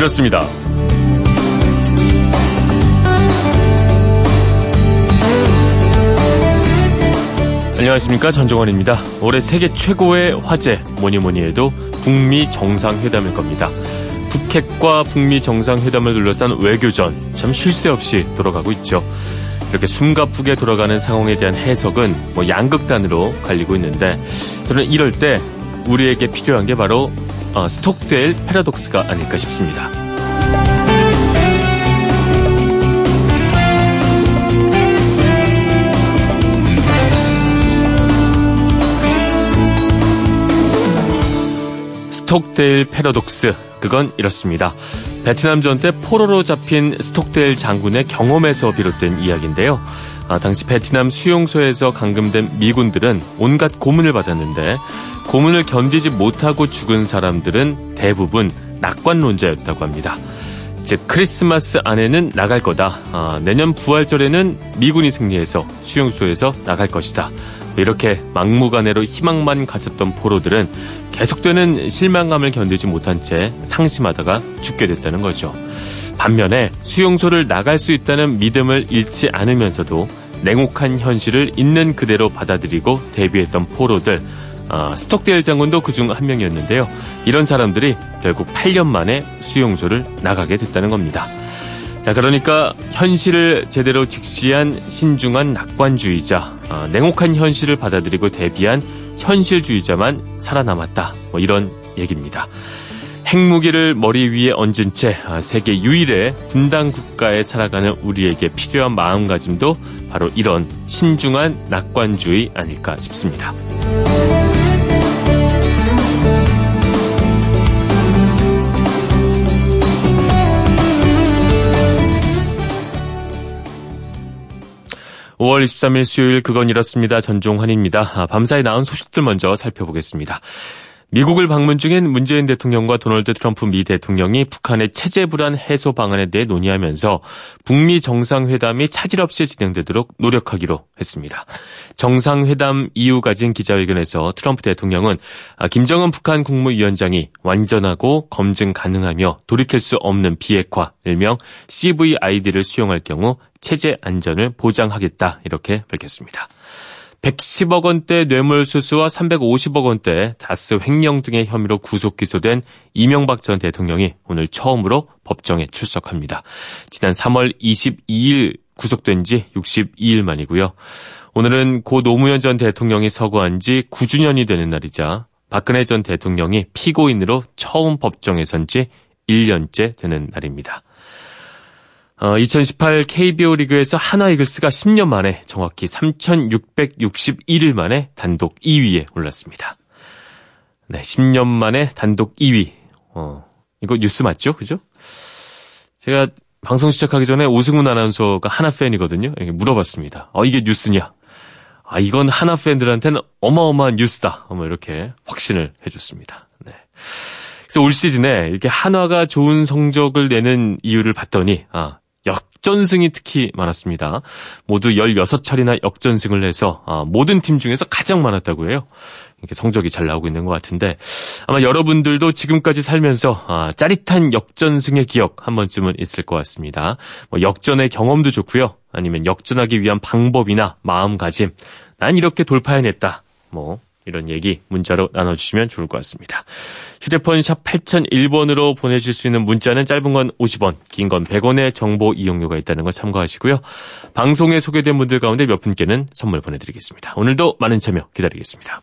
이렇습니다. 안녕하십니까 전종원입니다. 올해 세계 최고의 화제 뭐니 뭐니 해도 북미 정상회담일 겁니다. 북핵과 북미 정상회담을 둘러싼 외교전 참 쉴 새 없이 돌아가고 있죠. 이렇게 숨가쁘게 돌아가는 상황에 대한 해석은 뭐 양극단으로 갈리고 있는데 저는 이럴 때 우리에게 필요한 게 바로 어, 스톡데일 패러독스가 아닐까 싶습니다. 스톡데일 패러독스 그건 이렇습니다. 베트남 전 때 포로로 잡힌 스톡데일 장군의 경험에서 비롯된 이야기인데요. 아, 당시 베트남 수용소에서 감금된 미군들은 온갖 고문을 받았는데 고문을 견디지 못하고 죽은 사람들은 대부분 낙관론자였다고 합니다. 즉 크리스마스 안에는 나갈 거다. 아, 내년 부활절에는 미군이 승리해서 수용소에서 나갈 것이다. 이렇게 막무가내로 희망만 가졌던 포로들은 계속되는 실망감을 견디지 못한 채 상심하다가 죽게 됐다는 거죠. 반면에 수용소를 나갈 수 있다는 믿음을 잃지 않으면서도 냉혹한 현실을 있는 그대로 받아들이고 대비했던 포로들, 어, 스톡데일 장군도 그 중 한 명이었는데요. 이런 사람들이 결국 8년 만에 수용소를 나가게 됐다는 겁니다. 자, 그러니까 현실을 제대로 직시한 신중한 낙관주의자, 어, 냉혹한 현실을 받아들이고 대비한 현실주의자만 살아남았다. 뭐 이런 얘기입니다. 핵무기를 머리 위에 얹은 채 아, 세계 유일의 분단 국가에 살아가는 우리에게 필요한 마음가짐도 바로 이런 신중한 낙관주의 아닐까 싶습니다. 5월 23일 수요일 그건 이렇습니다. 전종환입니다. 아, 밤사이 나온 소식들 먼저 살펴보겠습니다. 미국을 방문 중인 문재인 대통령과 도널드 트럼프 미 대통령이 북한의 체제 불안 해소 방안에 대해 논의하면서 북미 정상회담이 차질 없이 진행되도록 노력하기로 했습니다. 정상회담 이후 가진 기자회견에서 트럼프 대통령은 아, 김정은 북한 국무위원장이 완전하고 검증 가능하며 돌이킬 수 없는 비핵화, 일명 CVID를 수용할 경우 체제 안전을 보장하겠다 이렇게 밝혔습니다. 110억 원대 뇌물수수와 350억 원대 다스 횡령 등의 혐의로 구속 기소된 이명박 전 대통령이 오늘 처음으로 법정에 출석합니다. 지난 3월 22일 구속된 지 62일 만이고요. 오늘은 고 노무현 전 대통령이 서거한 지 9주년이 되는 날이자 박근혜 전 대통령이 피고인으로 처음 법정에 선 지 1년째 되는 날입니다. 어, 2018 KBO 리그에서 하나 이글스가 10년 만에 정확히 3,661일 만에 단독 2위에 올랐습니다. 네, 10년 만에 단독 2위. 어, 이거 뉴스 맞죠? 그죠? 제가 방송 시작하기 전에 오승훈 아나운서가 하나 팬이거든요. 물어봤습니다. 어, 이게 뉴스냐? 아, 이건 하나 팬들한테는 어마어마한 뉴스다. 뭐 이렇게 확신을 해줬습니다. 네. 그래서 올 시즌에 이렇게 한화가 좋은 성적을 내는 이유를 봤더니, 아, 역전승이 특히 많았습니다. 모두 16차례나 역전승을 해서 아, 모든 팀 중에서 가장 많았다고 해요. 이렇게 성적이 잘 나오고 있는 것 같은데 아마 여러분들도 지금까지 살면서 아, 짜릿한 역전승의 기억 한 번쯤은 있을 것 같습니다. 뭐 역전의 경험도 좋고요. 아니면 역전하기 위한 방법이나 마음가짐. 난 이렇게 돌파해냈다. 뭐 이런 얘기 문자로 나눠주시면 좋을 것 같습니다. 휴대폰 샵 8001번으로 보내실 수 있는 문자는 짧은 건 50원, 긴 건 100원의 정보 이용료가 있다는 거 참고하시고요. 방송에 소개된 분들 가운데 몇 분께는 선물 보내드리겠습니다. 오늘도 많은 참여 기다리겠습니다.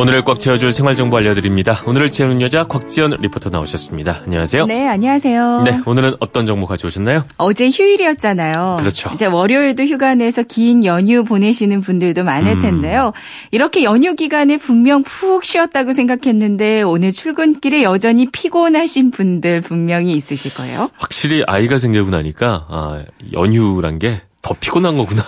오늘을 꽉 채워줄 생활정보 알려드립니다. 오늘을 채우는 여자 곽지연 리포터 나오셨습니다. 안녕하세요. 네, 안녕하세요. 네, 오늘은 어떤 정보 가져오셨나요? 어제 휴일이었잖아요. 그렇죠. 이제 월요일도 휴가 내서 긴 연휴 보내시는 분들도 많을 음. 텐데요. 이렇게 연휴 기간에 분명 푹 쉬었다고 생각했는데 오늘 출근길에 여전히 피곤하신 분들 분명히 있으실 거예요. 확실히 아이가 생기고 나니까 아, 연휴란 게 더 피곤한 거구나.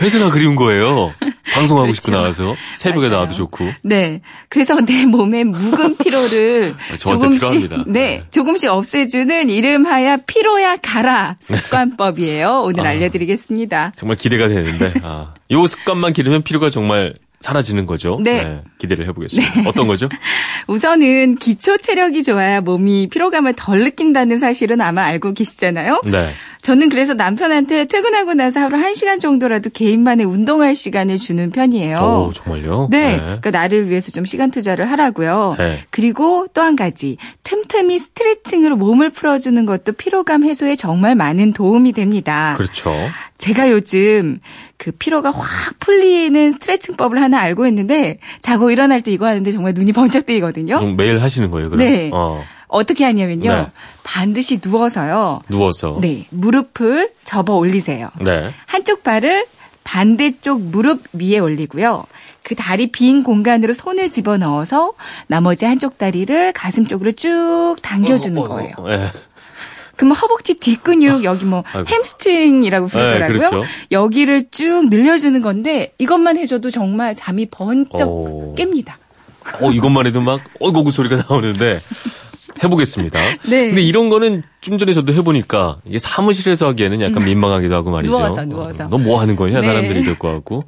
회사가 그리운 거예요. 방송하고 그렇죠. 싶고 나와서 새벽에 맞아요. 나와도 좋고. 네. 그래서 내 몸의 묵은 피로를 조금씩 필요합니다. 네, 네, 조금씩 없애주는 이름하여 피로야 가라 습관법이에요. 오늘 아, 알려드리겠습니다. 정말 기대가 되는데 아, 요 습관만 기르면 피로가 정말 사라지는 거죠. 네. 네 기대를 해보겠습니다. 네. 어떤 거죠? 우선은 기초 체력이 좋아야 몸이 피로감을 덜 느낀다는 사실은 아마 알고 계시잖아요. 네. 저는 그래서 남편한테 퇴근하고 나서 하루 1시간 정도라도 개인만의 운동할 시간을 주는 편이에요. 오, 정말요? 네. 네. 그러니까 나를 위해서 좀 시간 투자를 하라고요. 네. 그리고 또 한 가지. 틈틈이 스트레칭으로 몸을 풀어주는 것도 피로감 해소에 정말 많은 도움이 됩니다. 그렇죠. 제가 요즘 그 피로가 확 풀리는 스트레칭법을 하나 알고 있는데 자고 일어날 때 이거 하는데 정말 눈이 번쩍 뜨이거든요. 매일 하시는 거예요, 그럼? 네. 어. 어떻게 하냐면요. 네. 반드시 누워서요. 누워서. 네. 무릎을 접어 올리세요. 네. 한쪽 발을 반대쪽 무릎 위에 올리고요. 그 다리 빈 공간으로 손을 집어 넣어서 나머지 한쪽 다리를 가슴 쪽으로 쭉 당겨주는 어, 어, 어, 거예요. 네. 그러면 허벅지 뒷근육 여기 뭐 아이고. 햄스트링이라고 부르더라고요. 네, 그렇죠. 여기를 쭉 늘려주는 건데 이것만 해줘도 정말 잠이 번쩍 오. 깹니다. 어 이것만 해도 막 어이구 소리가 나오는데 해보겠습니다. 네. 근데 이런 거는 좀 전에 저도 해보니까 이게 사무실에서 하기에는 약간 음. 민망하기도 하고 말이죠. 누워서 누워서. 어, 너뭐 하는 거냐 네. 사람들이 이럴 것 같고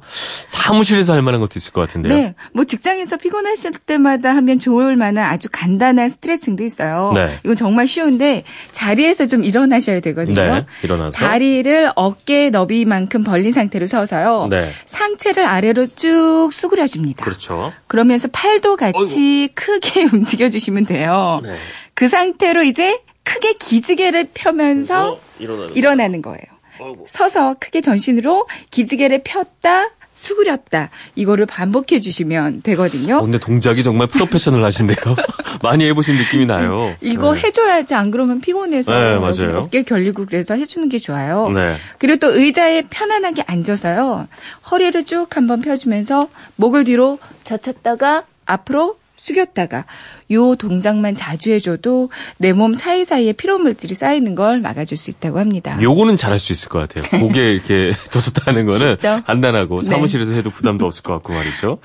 사무실에서 할 만한 것도 있을 것 같은데요. 네, 뭐 직장에서 피곤하실 때마다 하면 좋을 만한 아주 간단한 스트레칭도 있어요. 네. 이건 정말 쉬운데 자리에서 좀 일어나셔야 되거든요. 네, 일어나서 다리를 어깨 너비만큼 벌린 상태로 서서요. 네. 상체를 아래로 쭉 수그려줍니다. 그렇죠. 그러면서 팔도 같이 어이구. 크게 움직여주시면 돼요. 네. 그 상태로 이제 크게 기지개를 펴면서 일어나는, 일어나는 거예요. 아이고. 서서 크게 전신으로 기지개를 폈다 수그렸다 이거를 반복해 주시면 되거든요. 어, 근데 동작이 정말 프로페셔널 하신데요. 많이 해보신 느낌이 나요. 이거 네. 해줘야지 안 그러면 피곤해서 네, 맞아요. 어깨 결리고 그래서 해주는 게 좋아요. 네. 그리고 또 의자에 편안하게 앉아서요. 허리를 쭉 한번 펴주면서 목을 뒤로 젖혔다가 앞으로 숙였다가 요 동작만 자주 해줘도 내 몸 사이사이에 피로 물질이 쌓이는 걸 막아줄 수 있다고 합니다. 요거는 잘할 수 있을 것 같아요. 목에 이렇게 젖었다는 거는 간단하고 네. 사무실에서 네. 해도 부담도 없을 것 같고 말이죠.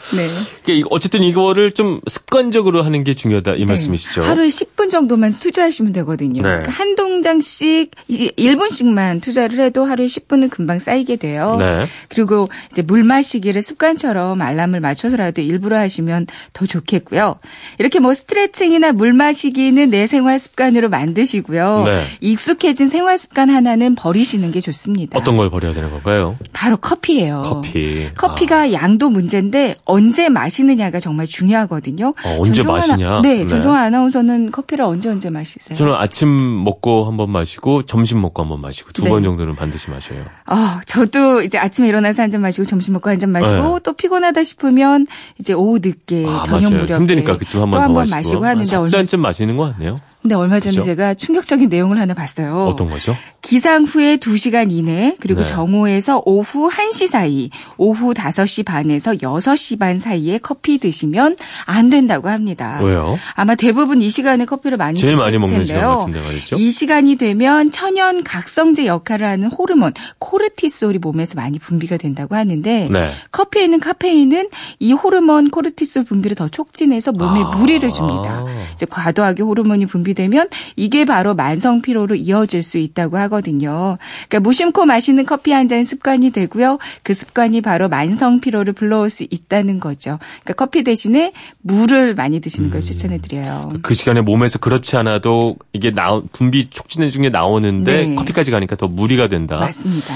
네. 어쨌든 이거를 좀 습관적으로 하는 게 중요하다 이 네. 말씀이시죠. 하루에 10분 정도만 투자하시면 되거든요. 네. 그러니까 한 동작씩 1분씩만 투자를 해도 하루에 10분은 금방 쌓이게 돼요. 네. 그리고 이제 물 마시기를 습관처럼 알람을 맞춰서라도 일부러 하시면 더 좋겠고요. 이렇게 뭐 스트레스 스트레칭이나 물 마시기는 내 생활 습관으로 만드시고요. 네. 익숙해진 생활 습관 하나는 버리시는 게 좋습니다. 어떤 걸 버려야 되는 건가요? 바로 커피예요. 커피. 커피가 아. 양도 문제인데 언제 마시느냐가 정말 중요하거든요. 어, 언제 마시냐? 아나, 네, 네. 전종 아나운서는 커피를 언제 언제 마시세요? 저는 아침 먹고 한 번 마시고 점심 먹고 한 번 마시고 두번 네. 정도는 반드시 마셔요. 어, 저도 이제 아침에 일어나서 한 잔 마시고 점심 먹고 한 잔 마시고 네. 또 피곤하다 싶으면 이제 오후 늦게 아, 저녁 무렵에 힘드니까 그쯤 한번 더 마시고. 마시고 하는데 아, 잔쯤 마시는 거 같네요. 근데 얼마 전에 그렇죠? 제가 충격적인 내용을 하나 봤어요. 어떤 거죠? 기상 후에 2시간 이내 그리고 네. 정오에서 오후 1시 사이, 오후 5시 반에서 6시 반 사이에 커피 드시면 안 된다고 합니다. 왜요? 아마 대부분 이 시간에 커피를 많이 제일 많이 먹는 텐데요. 시간 같은데 말이죠. 이 시간이 되면 천연 각성제 역할을 하는 호르몬 코르티솔이 몸에서 많이 분비가 된다고 하는데 네. 커피에 있는 카페인은 이 호르몬 코르티솔 분비를 더 촉진해서 몸에 아. 무리를 줍니다. 이제 과도하게 호르몬이 분비되면 이게 바로 만성 피로로 이어질 수 있다고 하거든요. 하거든요. 그러니까 무심코 마시는 커피 한 잔 습관이 되고요. 그 습관이 바로 만성 피로를 불러올 수 있다는 거죠. 그러니까 커피 대신에 물을 많이 드시는 걸 음. 추천해 드려요. 그 시간에 몸에서 그렇지 않아도 이게 나 분비 촉진해 중에 나오는데 네. 커피까지 가니까 더 무리가 된다. 맞습니다.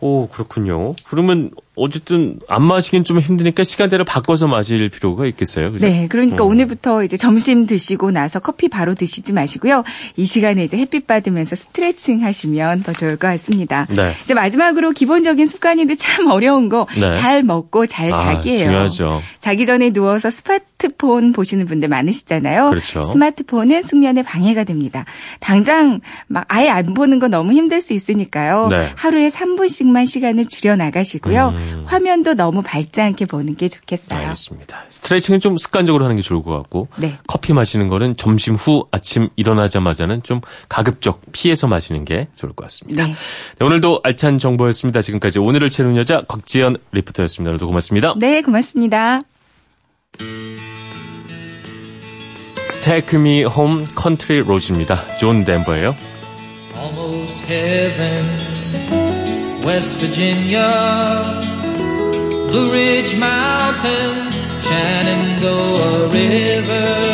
오, 그렇군요. 그러면 어쨌든 안 마시긴 좀 힘드니까 시간대를 바꿔서 마실 필요가 있겠어요. 그죠? 네, 그러니까 어. 오늘부터 이제 점심 드시고 나서 커피 바로 드시지 마시고요. 이 시간에 이제 햇빛 받으면서 스트레칭 하시면 더 좋을 것 같습니다. 네. 이제 마지막으로 기본적인 습관인데 참 어려운 거잘 네. 먹고 잘 아, 자기예요. 중요하죠. 자기 전에 누워서 스마트폰 보시는 분들 많으시잖아요. 그렇죠. 스마트폰은 숙면에 방해가 됩니다. 당장 막 아예 안 보는 거 너무 힘들 수 있으니까요. 네. 하루에 3분씩만 시간을 줄여 나가시고요. 음. 음. 화면도 너무 밝지 않게 보는 게 좋겠어요. 알겠습니다. 스트레칭은 좀 습관적으로 하는 게 좋을 것 같고 네. 커피 마시는 거는 점심 후 아침 일어나자마자는 좀 가급적 피해서 마시는 게 좋을 것 같습니다. 네. 네, 오늘도 알찬 정보였습니다. 지금까지 오늘을 채우는 여자 곽지연 리포터였습니다. 오늘도 고맙습니다. 네, 고맙습니다. Take Me Home Country Roads입니다. 존 덴버예요. Almost heaven, West Virginia, Blue Ridge Mountains, Shenandoah River.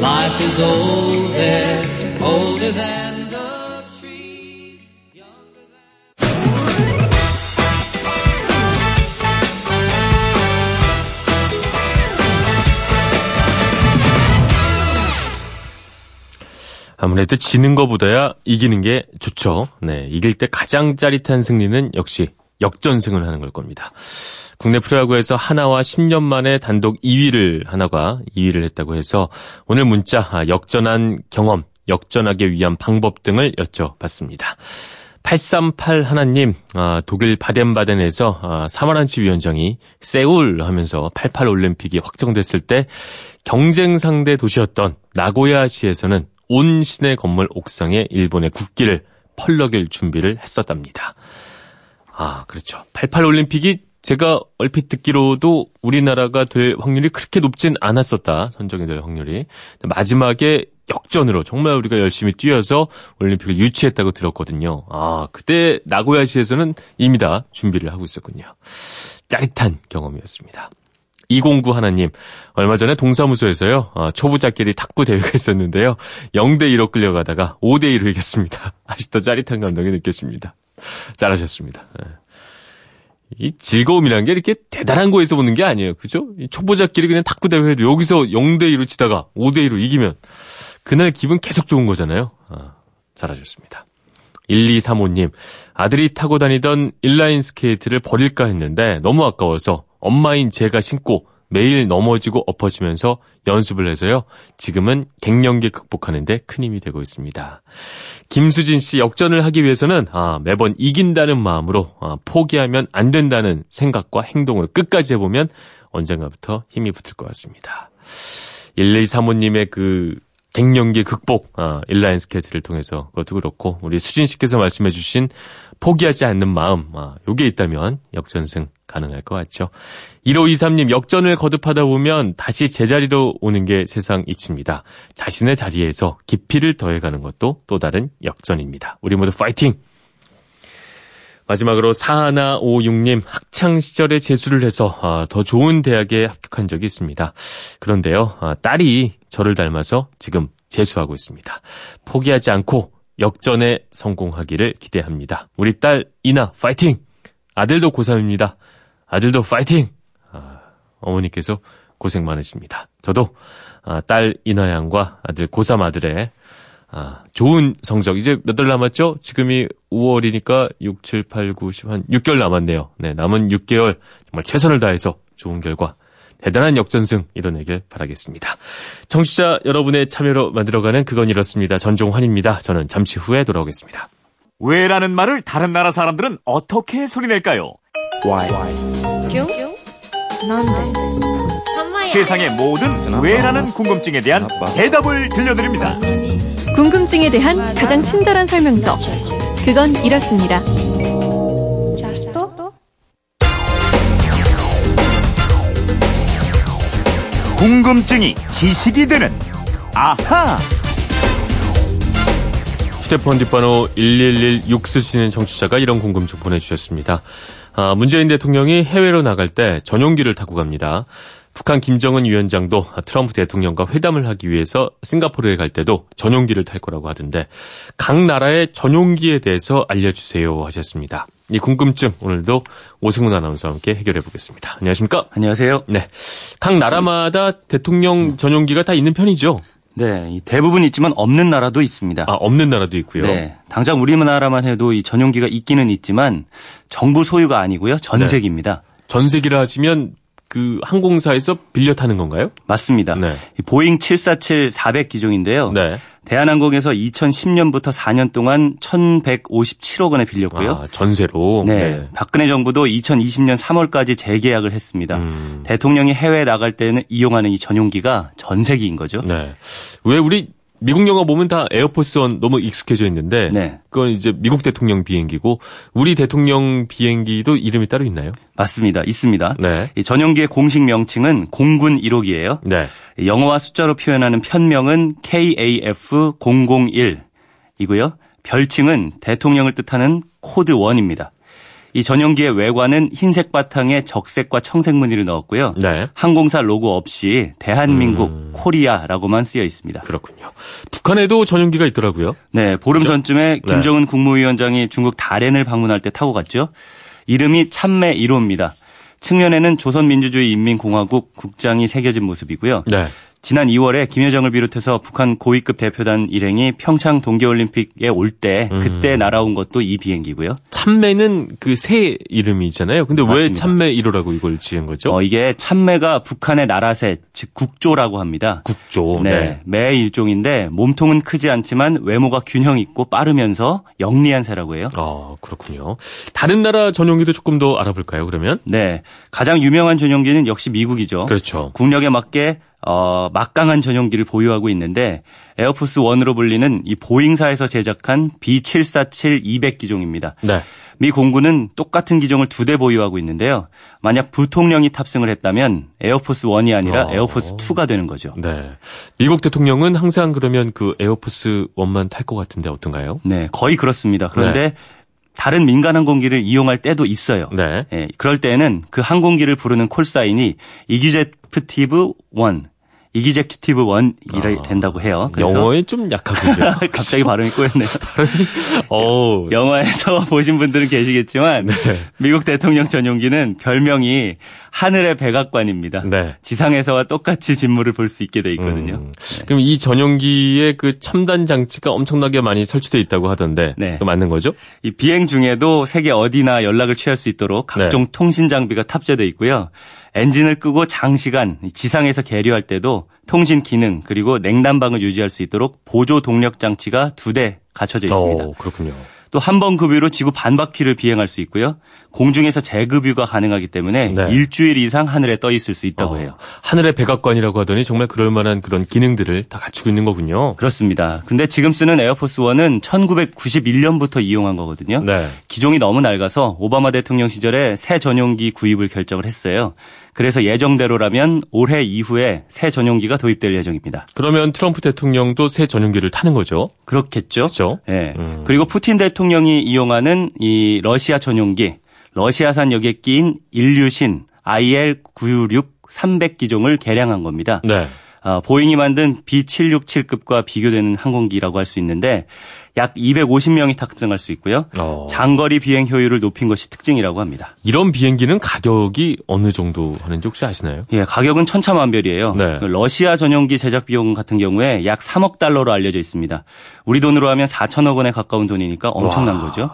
Life is old 아무래도 지는 것보다야 이기는 게 좋죠. 네, 이길 때 가장 짜릿한 승리는 역시 역전승을 하는 걸 겁니다. 국내 프로야구에서 하나와 10년 만에 단독 2위를 하나가 2위를 했다고 해서 오늘 문자 아, 역전한 경험, 역전하기 위한 방법 등을 여쭤봤습니다. 838 하나님, 아, 독일 바덴바덴에서 아, 사마란치 위원장이 세울 하면서 88 올림픽이 확정됐을 때 경쟁 상대 도시였던 나고야시에서는 온 시내 건물 옥상에 일본의 국기를 펄럭일 준비를 했었답니다. 아, 그렇죠. 88 올림픽이 제가 얼핏 듣기로도 우리나라가 될 확률이 그렇게 높진 않았었다. 선정이 될 확률이. 마지막에 역전으로 정말 우리가 열심히 뛰어서 올림픽을 유치했다고 들었거든요. 아, 그때 나고야시에서는 이미 다 준비를 하고 있었군요. 짜릿한 경험이었습니다. 209 하나님, 얼마 전에 동사무소에서요, 어, 초보자끼리 탁구 대회가 있었는데요. 0대2로 끌려가다가 5대2로 이겼습니다. 아직도 짜릿한 감동이 느껴집니다. 잘하셨습니다. 예. 이 즐거움이라는 게 이렇게 대단한 거에서 오는 게 아니에요. 그죠? 초보자끼리 그냥 탁구 대회도 여기서 0대2로 치다가 5대2로 이기면 그날 기분 계속 좋은 거잖아요. 아, 잘하셨습니다. 1235님, 아들이 타고 다니던 인라인 스케이트를 버릴까 했는데 너무 아까워서 엄마인 제가 신고 매일 넘어지고 엎어지면서 연습을 해서요. 지금은 갱년기 극복하는데 큰 힘이 되고 있습니다. 김수진 씨 역전을 하기 위해서는 아, 매번 이긴다는 마음으로 아, 포기하면 안 된다는 생각과 행동을 끝까지 해보면 언젠가부터 힘이 붙을 것 같습니다. 1135님의 그 갱년기 극복 아, 인라인 스케이트를 통해서 그것도 그렇고 우리 수진 씨께서 말씀해 주신 포기하지 않는 마음 아, 요게 있다면 역전승 가능할 것 같죠. 1523님 역전을 거듭하다 보면 다시 제자리로 오는 게 세상 이치입니다. 자신의 자리에서 깊이를 더해가는 것도 또 다른 역전입니다. 우리 모두 파이팅! 마지막으로 4156님 학창 시절에 재수를 해서 아, 더 좋은 대학에 합격한 적이 있습니다. 그런데요 아, 딸이 저를 닮아서 지금 재수하고 있습니다. 포기하지 않고 역전에 성공하기를 기대합니다. 우리 딸 이나 파이팅! 아들도 고3입니다. 아들도 파이팅! 아, 어머니께서 고생 많으십니다. 저도 아, 딸 이나 양과 아들 고3 아들의 아, 좋은 성적. 이제 몇 달 남았죠? 지금이 5월이니까 6, 7, 8, 9, 10, 한 6개월 남았네요. 네, 남은 6개월 정말 최선을 다해서 좋은 결과, 대단한 역전승 이뤄내길 바라겠습니다. 청취자 여러분의 참여로 만들어가는 그건 이렇습니다. 전종환입니다. 저는 잠시 후에 돌아오겠습니다. 왜라는 말을 다른 나라 사람들은 어떻게 소리낼까요? Why? 세상의 모든 왜라는 궁금증에 대한 대답을 들려드립니다. 궁금증에 대한 가장 친절한 설명서. 그건 이렇습니다. 궁금증이 지식이 되는 아하. 휴대폰 뒷번호 1116 쓰시는 청취자가 이런 궁금증 보내주셨습니다. 아, 문재인 대통령이 해외로 나갈 때 전용기를 타고 갑니다. 북한 김정은 위원장도 트럼프 대통령과 회담을 하기 위해서 싱가포르에 갈 때도 전용기를 탈 거라고 하던데 각 나라의 전용기에 대해서 알려주세요 하셨습니다. 이 궁금증 오늘도 오승훈 아나운서와 함께 해결해 보겠습니다. 안녕하십니까? 안녕하세요. 네. 각 나라마다 대통령 전용기가 다 있는 편이죠? 네, 대부분 있지만 없는 나라도 있습니다. 아, 없는 나라도 있고요. 네, 당장 우리나라만 해도 이 전용기가 있기는 있지만 정부 소유가 아니고요, 전세기입니다. 네. 전세기를 하시면 그 항공사에서 빌려 타는 건가요? 맞습니다. 네. 보잉 747 400 기종인데요. 네. 대한항공에서 2010년부터 4년 동안 1,157억 원에 빌렸고요. 아, 전세로. 네. 박근혜 정부도 2020년 3월까지 재계약을 했습니다. 음. 대통령이 해외에 나갈 때는 이용하는 이 전용기가 전세기인 거죠. 네. 왜 우리 미국 영화 보면 다 에어포스 원 너무 익숙해져 있는데 네. 그건 이제 미국 대통령 비행기고 우리 대통령 비행기도 이름이 따로 있나요? 맞습니다. 있습니다. 네. 이 전용기의 공식 명칭은 공군 1호기예요. 네. 영어와 숫자로 표현하는 편명은 KAF001이고요. 별칭은 대통령을 뜻하는 코드 1입니다. 이 전용기의 외관은 흰색 바탕에 적색과 청색 무늬를 넣었고요. 네. 항공사 로고 없이 대한민국 음. 코리아라고만 쓰여 있습니다. 그렇군요. 북한에도 전용기가 있더라고요. 네, 보름 전쯤에 네. 김정은 국무위원장이 중국 다롄을 방문할 때 타고 갔죠. 이름이 참매 1호입니다. 측면에는 조선민주주의 인민공화국 국장이 새겨진 모습이고요. 네. 지난 2월에 김여정을 비롯해서 북한 고위급 대표단 일행이 평창 동계올림픽에 올때 음. 그때 날아온 것도 이 비행기고요. 참매는 그 새 이름이잖아요. 근데 왜 맞습니다. 참매 1호라고 이걸 지은 거죠? 어, 이게 참매가 북한의 나라새, 즉 국조라고 합니다. 국조. 네, 매 일종인데 몸통은 크지 않지만 외모가 균형 있고 빠르면서 영리한 새라고 해요. 아, 그렇군요. 다른 나라 전용기도 조금 더 알아볼까요, 그러면? 네, 가장 유명한 전용기는 역시 미국이죠. 그렇죠. 국력에 맞게 어, 막강한 전용기를 보유하고 있는데 에어포스 1으로 불리는 이 보잉사에서 제작한 B747 200 기종입니다. 네. 미 공군은 똑같은 기종을 두 대 보유하고 있는데요. 만약 부통령이 탑승을 했다면 에어포스 1이 아니라 어. 에어포스 2가 되는 거죠. 네. 미국 대통령은 항상 그러면 그 에어포스 1만 탈 것 같은데 어떤가요? 네, 거의 그렇습니다. 그런데 다른 민간 항공기를 이용할 때도 있어요. 네. 예, 그럴 때는 그 항공기를 부르는 콜사인이 이기제프티브 1, 이기제큐티브 1이 아, 된다고 해요. 그래서 영어에 좀 약하군요. 갑자기 발음이 꼬였네요. 어, 영화에서 보신 분들은 계시겠지만 네. 미국 대통령 전용기는 별명이 하늘의 백악관입니다. 네. 지상에서와 똑같이 진무를 볼수 있게 돼 있거든요. 음, 그럼 이 전용기에 그 첨단 장치가 엄청나게 많이 설치돼 있다고 하던데 네. 맞는 거죠? 이 비행 중에도 세계 어디나 연락을 취할 수 있도록 각종 네. 통신 장비가 탑재돼 있고요. 엔진을 끄고 장시간 지상에서 계류할 때도 통신 기능 그리고 냉난방을 유지할 수 있도록 보조 동력 장치가 두 대 갖춰져 있습니다. 어, 그렇군요. 또 한 번 급유로 지구 반 바퀴를 비행할 수 있고요. 공중에서 재급유가 가능하기 때문에 네. 일주일 이상 하늘에 떠 있을 수 있다고 어, 해요. 하늘의 백악관이라고 하더니 정말 그럴 만한 그런 기능들을 다 갖추고 있는 거군요. 그렇습니다. 근데 지금 쓰는 에어포스 1은 1991년부터 이용한 거거든요. 네. 기종이 너무 낡아서 오바마 대통령 시절에 새 전용기 구입을 결정을 했어요. 그래서 예정대로라면 올해 이후에 새 전용기가 도입될 예정입니다. 그러면 트럼프 대통령도 새 전용기를 타는 거죠? 그렇겠죠? 그렇죠? 예. 음. 그리고 푸틴 대통령이 이용하는 이 러시아 전용기, 러시아산 여객 기인 일류신 IL-966 300기종을 개량한 겁니다. 네. 어, 보잉이 만든 B767급과 비교되는 항공기라고 할 수 있는데 약 250명이 탑승할 수 있고요. 어. 장거리 비행 효율을 높인 것이 특징이라고 합니다. 이런 비행기는 가격이 어느 정도 하는지 혹시 아시나요? 예, 가격은 천차만별이에요. 네. 그 러시아 전용기 제작 비용 같은 경우에 약 3억 달러로 알려져 있습니다. 우리 돈으로 하면 4천억 원에 가까운 돈이니까 엄청난 와. 거죠.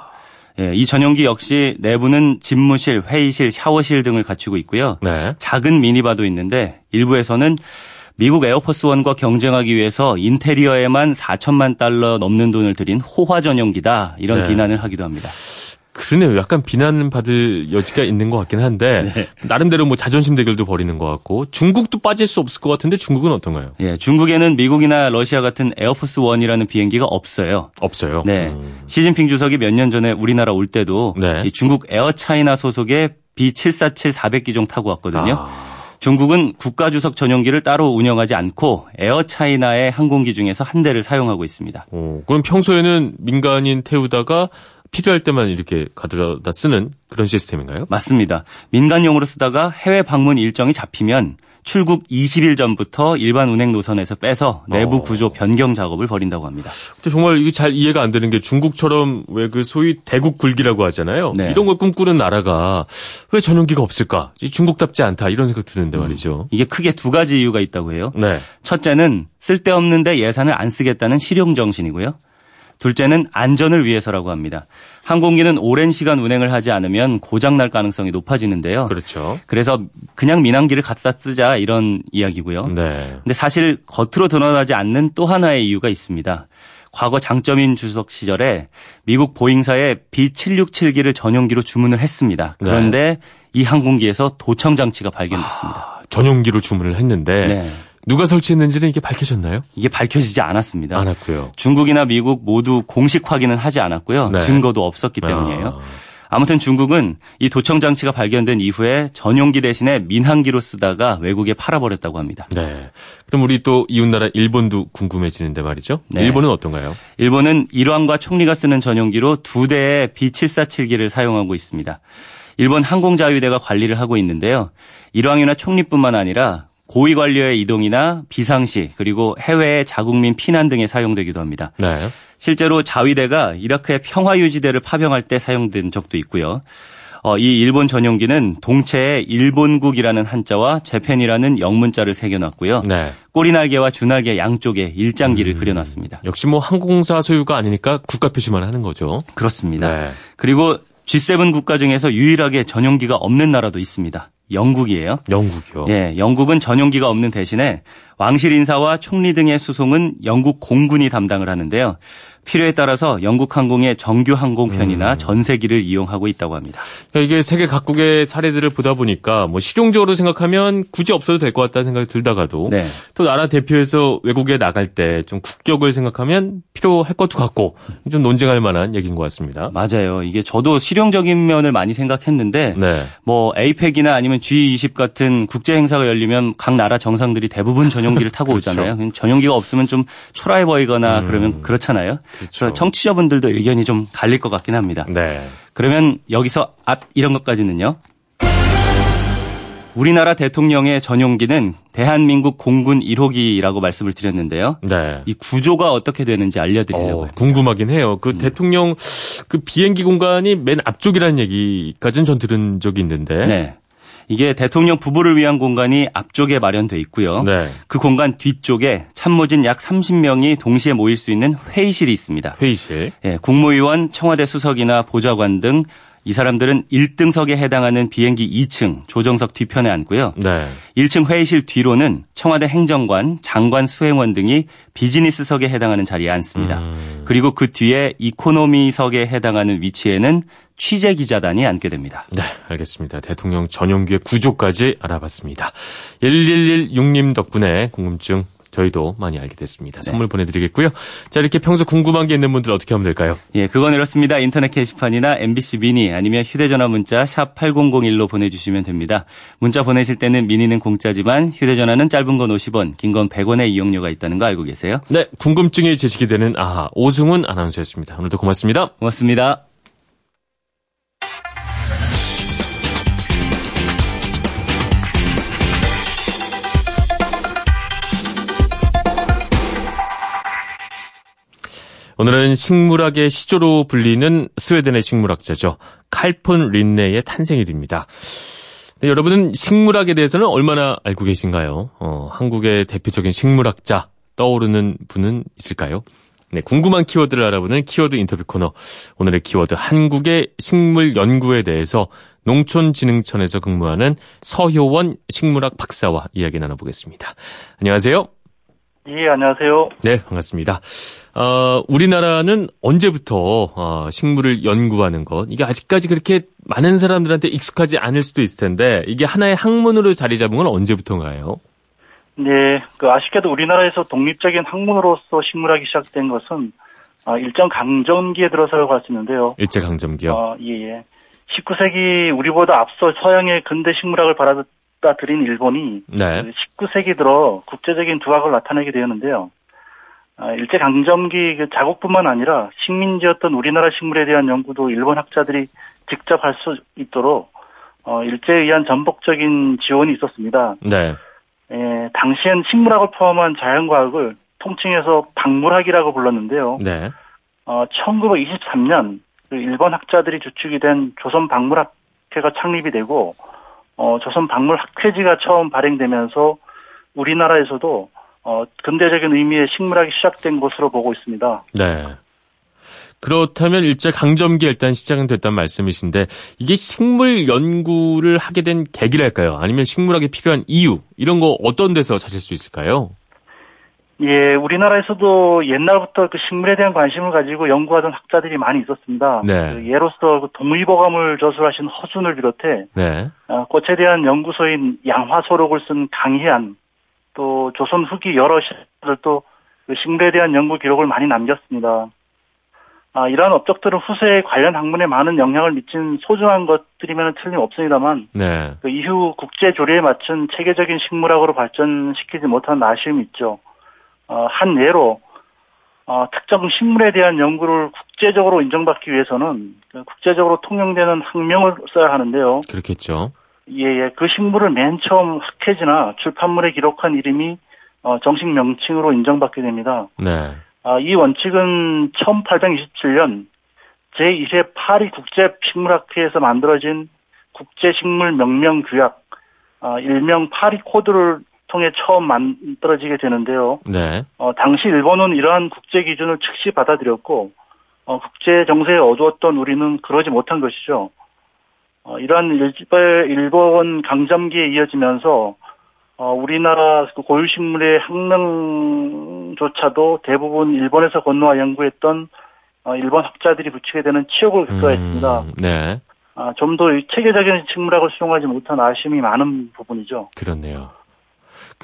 예, 이 전용기 역시 내부는 집무실, 회의실, 샤워실 등을 갖추고 있고요. 네. 작은 미니바도 있는데 일부에서는 미국 에어포스 원과 경쟁하기 위해서 인테리어에만 4천만 달러 넘는 돈을 들인 호화 전용기다 이런 네. 비난을 하기도 합니다. 그러네요. 약간 비난받을 여지가 있는 것 같긴 한데 네. 나름대로 뭐 자존심 대결도 벌이는 것 같고 중국도 빠질 수 없을 것 같은데 중국은 어떤가요? 예, 중국에는 미국이나 러시아 같은 에어포스 원이라는 비행기가 없어요. 없어요. 네. 음. 시진핑 주석이 몇 년 전에 우리나라 올 때도 네. 이 중국 에어차이나 소속의 B747 400기종 타고 왔거든요. 아, 중국은 국가 주석 전용기를 따로 운영하지 않고 에어차이나의 항공기 중에서 한 대를 사용하고 있습니다. 어, 그럼 평소에는 민간인 태우다가 필요할 때만 이렇게 가져다 쓰는 그런 시스템인가요? 맞습니다. 민간용으로 쓰다가 해외 방문 일정이 잡히면 출국 20일 전부터 일반 운행 노선에서 빼서 내부 어. 구조 변경 작업을 벌인다고 합니다. 근데 정말 이게 잘 이해가 안 되는 게 중국처럼 왜 그 소위 대국 굴기라고 하잖아요. 네. 이런 걸 꿈꾸는 나라가 왜 전용기가 없을까? 이 중국답지 않다 이런 생각 드는데 말이죠. 이게 크게 두 가지 이유가 있다고 해요. 네. 첫째는 쓸데없는데 예산을 안 쓰겠다는 실용 정신이고요. 둘째는 안전을 위해서라고 합니다. 항공기는 오랜 시간 운행을 하지 않으면 고장 날 가능성이 높아지는데요. 그렇죠. 그래서 그냥 민항기를 갖다 쓰자 이런 이야기고요. 네. 근데 사실 겉으로 드러나지 않는 또 하나의 이유가 있습니다. 과거 장점인 주석 시절에 미국 보잉사에 B767기를 전용기로 주문을 했습니다. 그런데 이 항공기에서 도청 장치가 발견됐습니다. 아, 전용기로 주문을 했는데 네. 누가 설치했는지는 이게 밝혀졌나요? 이게 밝혀지지 않았습니다. 않았고요. 중국이나 미국 모두 공식 확인은 하지 않았고요. 네. 증거도 없었기 때문이에요. 아, 아무튼 중국은 이 도청 장치가 발견된 이후에 전용기 대신에 민항기로 쓰다가 외국에 팔아버렸다고 합니다. 네. 그럼 우리 또 이웃나라 일본도 궁금해지는데 말이죠. 네. 일본은 어떤가요? 일본은 일왕과 총리가 쓰는 전용기로 두 대의 B747기를 사용하고 있습니다. 일본 항공자위대가 관리를 하고 있는데요. 일왕이나 총리뿐만 아니라 고위 관료의 이동이나 비상시 그리고 해외의 자국민 피난 등에 사용되기도 합니다. 네. 실제로 자위대가 이라크의 평화 유지대를 파병할 때 사용된 적도 있고요. 어, 이 일본 전용기는 동체에 일본국이라는 한자와 재팬이라는 영문자를 새겨놨고요. 네. 꼬리날개와 주날개 양쪽에 일장기를 그려놨습니다. 역시 뭐 항공사 소유가 아니니까 국가 표시만 하는 거죠. 그렇습니다. 네. 그리고 G7 국가 중에서 유일하게 전용기가 없는 나라도 있습니다. 영국이에요. 영국이요. 예, 영국은 전용기가 없는 대신에 왕실 인사와 총리 등의 수송은 영국 공군이 담당을 하는데요. 필요에 따라서 영국 항공의 정규 항공편이나 음. 전세기를 이용하고 있다고 합니다. 그러니까 이게 세계 각국의 사례들을 보다 보니까 뭐 실용적으로 생각하면 굳이 없어도 될 것 같다는 생각이 들다가도 네. 또 나라 대표에서 외국에 나갈 때 좀 국격을 생각하면 필요할 것도 같고 좀 논쟁할 만한 얘기인 것 같습니다. 맞아요. 이게 저도 실용적인 면을 많이 생각했는데 네. 뭐 에이펙이나 아니면 G20 같은 국제 행사가 열리면 각 나라 정상들이 대부분 전용기를 타고 그렇죠. 오잖아요. 전용기가 없으면 좀 초라해 보이거나 그러면 그렇잖아요. 그렇죠. 청취자분들도 의견이 좀 갈릴 것 같긴 합니다. 네. 그러면 여기서 앞 이런 것까지는요. 우리나라 대통령의 전용기는 대한민국 공군 1호기라고 말씀을 드렸는데요. 네. 이 구조가 어떻게 되는지 알려드리려고요. 어, 궁금하긴 해요. 그 대통령 그 비행기 공간이 맨 앞쪽이라는 얘기까지는 전 들은 적이 있는데. 네. 이게 대통령 부부를 위한 공간이 앞쪽에 마련돼 있고요. 네. 그 공간 뒤쪽에 참모진 약 30명이 동시에 모일 수 있는 회의실이 있습니다. 회의실. 예, 국무위원, 청와대 수석이나 보좌관 등 이 사람들은 1등석에 해당하는 비행기 2층 조정석 뒤편에 앉고요. 네. 1층 회의실 뒤로는 청와대 행정관, 장관 수행원 등이 비즈니스석에 해당하는 자리에 앉습니다. 음. 그리고 그 뒤에 이코노미석에 해당하는 위치에는 취재 기자단이 앉게 됩니다. 네, 알겠습니다. 대통령 전용기의 구조까지 알아봤습니다. 1116님 덕분에 궁금증 저희도 많이 알게 됐습니다. 선물 보내드리겠고요. 자, 이렇게 평소 궁금한 게 있는 분들 어떻게 하면 될까요? 예, 그건 이렇습니다. 인터넷 게시판이나 MBC 미니 아니면 휴대전화 문자 샵 8001로 보내주시면 됩니다. 문자 보내실 때는 미니는 공짜지만 휴대전화는 짧은 건 50원, 긴 건 100원의 이용료가 있다는 거 알고 계세요? 네, 궁금증이 제시게 되는 아하, 오승훈 아나운서였습니다. 오늘도 고맙습니다. 고맙습니다. 오늘은 식물학의 시조로 불리는 스웨덴의 식물학자죠. 칼폰 린네의 탄생일입니다. 네, 여러분은 식물학에 대해서는 얼마나 알고 계신가요? 어, 한국의 대표적인 식물학자 떠오르는 분은 있을까요? 네, 궁금한 키워드를 알아보는 키워드 인터뷰 코너. 오늘의 키워드 한국의 식물 연구에 대해서 농촌진흥청에서 근무하는 서효원 식물학 박사와 이야기 나눠보겠습니다. 안녕하세요. 예, 안녕하세요. 네, 반갑습니다. 어, 우리나라는 언제부터 어, 식물을 연구하는 것 이게 아직까지 그렇게 많은 사람들한테 익숙하지 않을 수도 있을 텐데 이게 하나의 학문으로 자리 잡은 건 언제부터인가요? 네, 그 아쉽게도 우리나라에서 독립적인 학문으로서 식물학이 시작된 것은 아, 일정 강점기에 들어서라고 할 수 있는데요. 일제 강점기요. 어, 예, 예. 19세기 우리보다 앞서 서양의 근대 식물학을 받아들인 일본이 네. 그 19세기 들어 국제적인 두각을 나타내게 되었는데요. 아, 일제 강점기 그 자국뿐만 아니라 식민지였던 우리나라 식물에 대한 연구도 일본 학자들이 직접 할 수 있도록 어, 일제에 의한 전폭적인 지원이 있었습니다. 네. 예, 당시엔 식물학을 포함한 자연과학을 통칭해서 박물학이라고 불렀는데요. 네. 어, 1923년 그 일본 학자들이 주축이 된 조선 박물학회가 창립이 되고 어, 조선 박물학회지가 처음 발행되면서 우리나라에서도 어, 근대적인 의미의 식물학이 시작된 것으로 보고 있습니다. 네. 그렇다면 일제 강점기 일단 시작은 됐단 말씀이신데 이게 식물 연구를 하게 된 계기랄까요? 아니면 식물학에 필요한 이유 이런 거 어떤 데서 찾을 수 있을까요? 예, 우리나라에서도 옛날부터 그 식물에 대한 관심을 가지고 연구하던 학자들이 많이 있었습니다. 네. 그 예로서 그 동의보감을 저술하신 허준을 비롯해 네. 어, 꽃에 대한 연구소인 양화소록을 쓴 강희안, 또 조선 후기 여러 시들도 그 식물에 대한 연구 기록을 많이 남겼습니다. 아, 이러한 업적들은 후세에 관련 학문에 많은 영향을 미친 소중한 것들이면 틀림없습니다만 네. 그 이후 국제 조례에 맞춘 체계적인 식물학으로 발전시키지 못한 아쉬움이 있죠. 어, 한 예로 어, 특정 식물에 대한 연구를 국제적으로 인정받기 위해서는 그 국제적으로 통용되는 학명을 써야 하는데요. 그렇겠죠. 예, 예. 그 식물을 맨 처음 학회지나 출판물에 기록한 이름이 어, 정식 명칭으로 인정받게 됩니다. 네. 아, 이 원칙은 1827년 제2회 파리 국제 식물학회에서 만들어진 국제식물 명명 규약, 아, 일명 파리 코드를 통해 처음 만들어지게 되는데요. 네. 어, 당시 일본은 이러한 국제 기준을 즉시 받아들였고, 어, 국제 정세에 어두웠던 우리는 그러지 못한 것이죠. 어, 이러한 일본, 일본 강점기에 이어지면서, 어, 우리나라 그 고유식물의 학명조차도 대부분 일본에서 건너와 연구했던 어, 일본 학자들이 붙이게 되는 치욕을 겪어했습니다. 음, 네. 아, 좀 더 체계적인 식물학을 수용하지 못한 아쉬움이 많은 부분이죠. 그렇네요.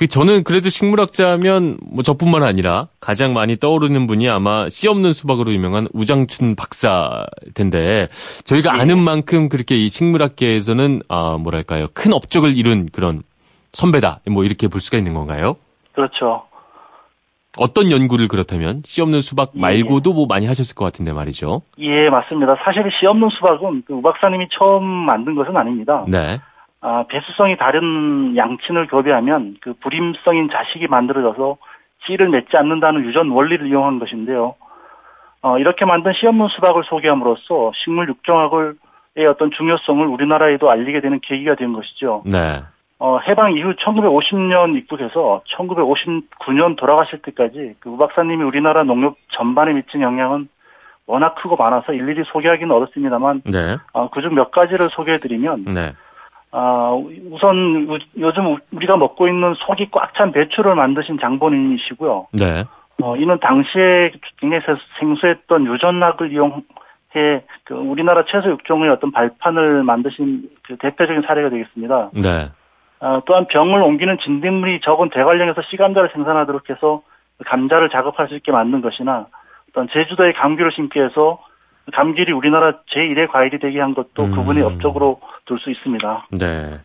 그 저는 그래도 식물학자면 뭐 저뿐만 아니라 가장 많이 떠오르는 분이 아마 씨 없는 수박으로 유명한 우장춘 박사일 텐데 저희가 예. 아는 만큼 그렇게 이 식물학계에서는 아 뭐랄까요 큰 업적을 이룬 그런 선배다 뭐 이렇게 볼 수가 있는 건가요? 그렇죠. 어떤 연구를 그렇다면 씨 없는 수박 예. 말고도 뭐 많이 하셨을 것 같은데 말이죠. 예, 맞습니다. 사실 씨 없는 수박은 그 우박사님이 처음 만든 것은 아닙니다. 네. 아, 배수성이 다른 양친을 교배하면 그 불임성인 자식이 만들어져서 씨를 맺지 않는다는 유전 원리를 이용한 것인데요. 어, 이렇게 만든 씨 없는 수박을 소개함으로써 식물 육종학의 어떤 중요성을 우리나라에도 알리게 되는 계기가 된 것이죠. 네. 어, 해방 이후 1950년 입국해서 1959년 돌아가실 때까지 그 우박사님이 우리나라 농nghiệp 전반에 미친 영향은 워낙 크고 많아서 일일이 소개하기는 어렵습니다만 네. 어, 그중 몇 가지를 소개해드리면 네. 아, 우선 우- 요즘 우리가 먹고 있는 속이 꽉 찬 배추를 만드신 장본인이시고요. 네. 어, 이는 당시에 굉장히 세- 생소했던 유전학을 이용해 그 우리나라 채소 육종의 어떤 발판을 만드신 그 대표적인 사례가 되겠습니다. 네. 아, 또한 병을 옮기는 진딧물이 적은 대관령에서 씨감자를 생산하도록 해서 감자를 작업할 수 있게 만든 것이나 어떤 제주도에 감귤을 심게 해서 감귤이 우리나라 제1의 과일이 되게 한 것도 음. 그분의 업적으로 둘 수 있습니다. 네.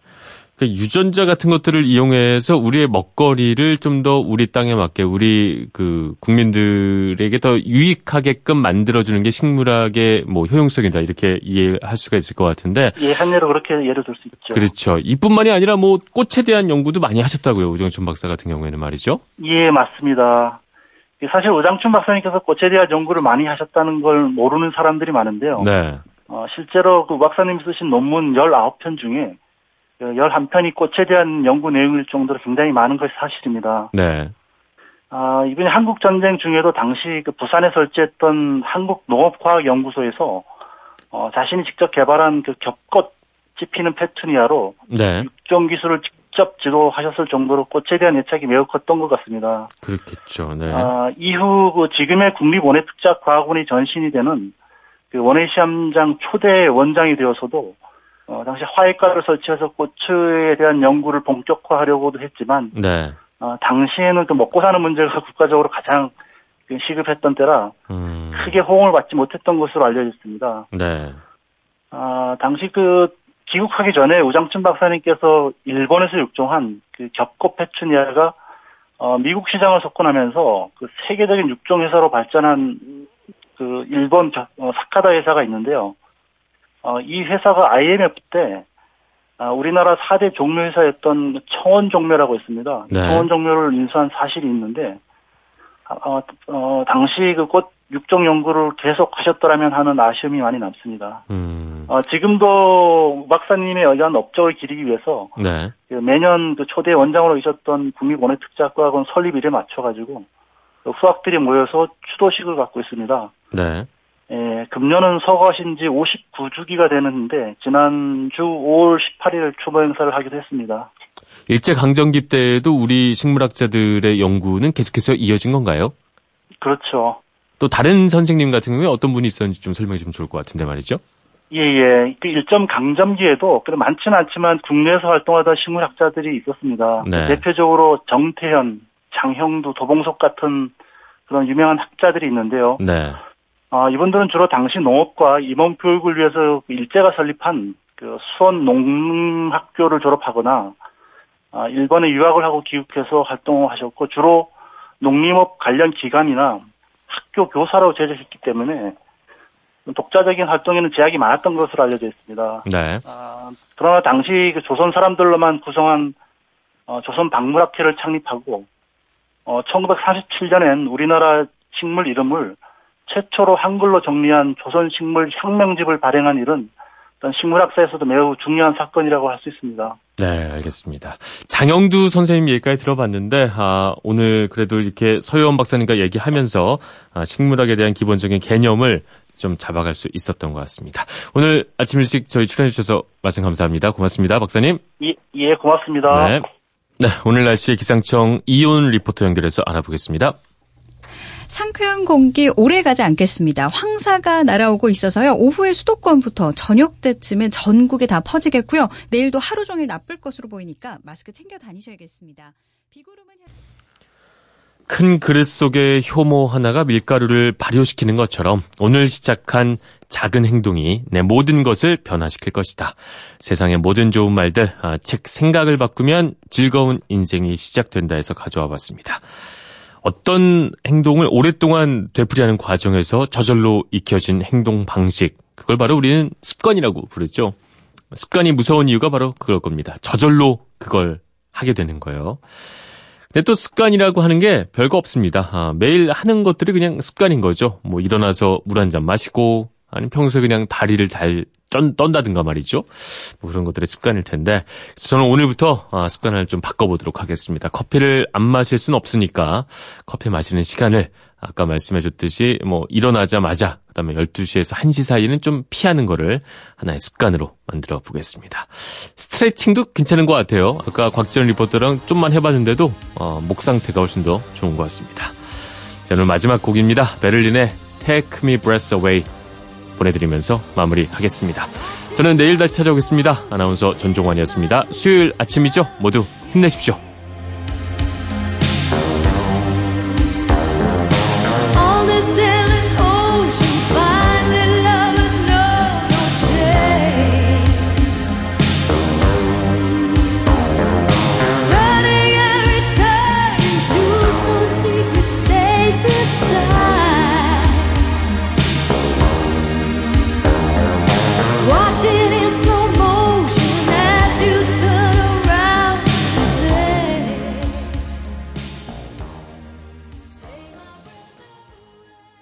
그 유전자 같은 것들을 이용해서 우리의 먹거리를 좀 더 우리 땅에 맞게 우리 그 국민들에게 더 유익하게끔 만들어주는 게 식물학의 뭐 효용성이다 이렇게 이해할 수가 있을 것 같은데 예, 한 예로 그렇게 예를 들 수 있죠. 그렇죠. 이뿐만이 아니라 뭐 꽃에 대한 연구도 많이 하셨다고요. 우정춘 박사 같은 경우에는 말이죠. 예, 맞습니다. 사실 오장춘 박사님께서 꽃에 대한 연구를 많이 하셨다는 걸 모르는 사람들이 많은데요. 네. 어, 실제로 그 박사님이 쓰신 논문 19편 중에 그 11편이 꽃에 대한 연구 내용일 정도로 굉장히 많은 것이 사실입니다. 네. 아, 이번에 한국 전쟁 중에도 당시 그 부산에 설치했던 한국농업과학연구소에서 어, 자신이 직접 개발한 그 겹꽃이 피는 페투니아로 네. 육종 기술을 직접 지도하셨을 정도로 꽃에 대한 애착이 매우 컸던 것 같습니다. 그렇겠죠. 네. 아, 이후 그 지금의 국립원예특작과학원이 전신이 되는 그 원예시험장 초대 원장이 되어서도 어, 당시 화훼과를 설치해서 꽃에 대한 연구를 본격화하려고도 했지만 네. 어, 당시에는 그 먹고 사는 문제가 국가적으로 가장 그 시급했던 때라 음. 크게 호응을 받지 못했던 것으로 알려졌습니다. 네. 아, 당시 그 귀국하기 전에 우장춘 박사님께서 일본에서 육종한 그 겹꽃 페추니아가 어, 미국 시장을 석권하면서 그 세계적인 육종 회사로 발전한 그 일본 겨- 어, 사카다 회사가 있는데요. 어, 이 회사가 IMF 때 아, 우리나라 4대 종묘 회사였던 청원 종묘라고 있습니다. 네. 청원 종묘를 인수한 사실이 있는데 아, 어, 어, 당시 그 꽃 육종 연구를 계속 하셨더라면 하는 아쉬움이 많이 남습니다. 음. 어, 지금도 우 박사님의 의한 업적을 기리기 위해서 네. 그 매년 그 초대 원장으로 계셨던 국립원예특작과학원 설립일에 맞춰가지고 그 후학들이 모여서 추도식을 갖고 있습니다. 네. 예, 금년은 서거하신 지 59주기가 되는데 지난주 5월 18일 추모 행사를 하기도 했습니다. 일제 강점기 때에도 우리 식물학자들의 연구는 계속해서 이어진 건가요? 그렇죠. 또 다른 선생님 같은 경우에 어떤 분이 있었는지 좀 설명해 주면 좋을 것 같은데 말이죠. 예, 예. 그 일점 강점기에도 그래 많지는 않지만 국내에서 활동하던 식물학자들이 있었습니다. 네. 대표적으로 정태현, 장형두, 도봉석 같은 그런 유명한 학자들이 있는데요. 네. 아, 이분들은 주로 당시 농업과 임원 교육을 위해서 그 일제가 설립한 그 수원 농학교를 졸업하거나 아, 일본에 유학을 하고 귀국해서 활동을 하셨고 주로 농림업 관련 기관이나 학교 교사로 재직했기 때문에 독자적인 활동에는 제약이 많았던 것으로 알려져 있습니다. 네. 아, 그러나 당시 그 조선 사람들로만 구성한 어, 조선 박물학회를 창립하고 어, 1947년엔 우리나라 식물 이름을 최초로 한글로 정리한 조선 식물 혁명집을 발행한 일은 식물학사에서도 매우 중요한 사건이라고 할 수 있습니다. 네, 알겠습니다. 장영두 선생님 얘기까지 들어봤는데, 아, 오늘 그래도 이렇게 서효원 박사님과 얘기하면서 아, 식물학에 대한 기본적인 개념을 좀 잡아갈 수 있었던 것 같습니다. 오늘 아침 일찍 저희 출연해 주셔서 말씀 감사합니다. 고맙습니다, 박사님. 예, 예 고맙습니다. 네. 네, 오늘 날씨 기상청 이온 리포터 연결해서 알아보겠습니다. 상쾌한 공기 오래 가지 않겠습니다. 황사가 날아오고 있어서요. 오후에 수도권부터 저녁 때쯤엔 전국에 다 퍼지겠고요. 내일도 하루 종일 나쁠 것으로 보이니까 마스크 챙겨 다니셔야겠습니다. 비구름은 큰 그릇 속에 효모 하나가 밀가루를 발효시키는 것처럼 오늘 시작한 작은 행동이 내 모든 것을 변화시킬 것이다. 세상의 모든 좋은 말들, 아, 책 생각을 바꾸면 즐거운 인생이 시작된다 해서 가져와 봤습니다. 어떤 행동을 오랫동안 되풀이하는 과정에서 저절로 익혀진 행동 방식, 그걸 바로 우리는 습관이라고 부르죠. 습관이 무서운 이유가 바로 그럴 겁니다. 저절로 그걸 하게 되는 거예요. 근데 또 습관이라고 하는 게 별거 없습니다. 아, 매일 하는 것들이 그냥 습관인 거죠. 뭐 일어나서 물 한 잔 마시고 아니면 평소에 그냥 다리를 잘 쩐, 떤다든가 말이죠. 뭐 그런 것들이 습관일 텐데 그래서 저는 오늘부터 아, 습관을 좀 바꿔보도록 하겠습니다. 커피를 안 마실 수는 없으니까 커피 마시는 시간을 아까 말씀해줬듯이 뭐 일어나자마자 그다음에 12시에서 1시 사이는 좀 피하는 거를 하나의 습관으로 만들어 보겠습니다. 스트레칭도 괜찮은 것 같아요. 아까 곽지연 리포터랑 좀만 해봤는데도 어, 목 상태가 훨씬 더 좋은 것 같습니다. 자, 오늘 마지막 곡입니다. 베를린의 Take Me Breath Away 보내드리면서 마무리하겠습니다. 저는 내일 다시 찾아오겠습니다. 아나운서 전종환이었습니다. 수요일 아침이죠? 모두 힘내십시오.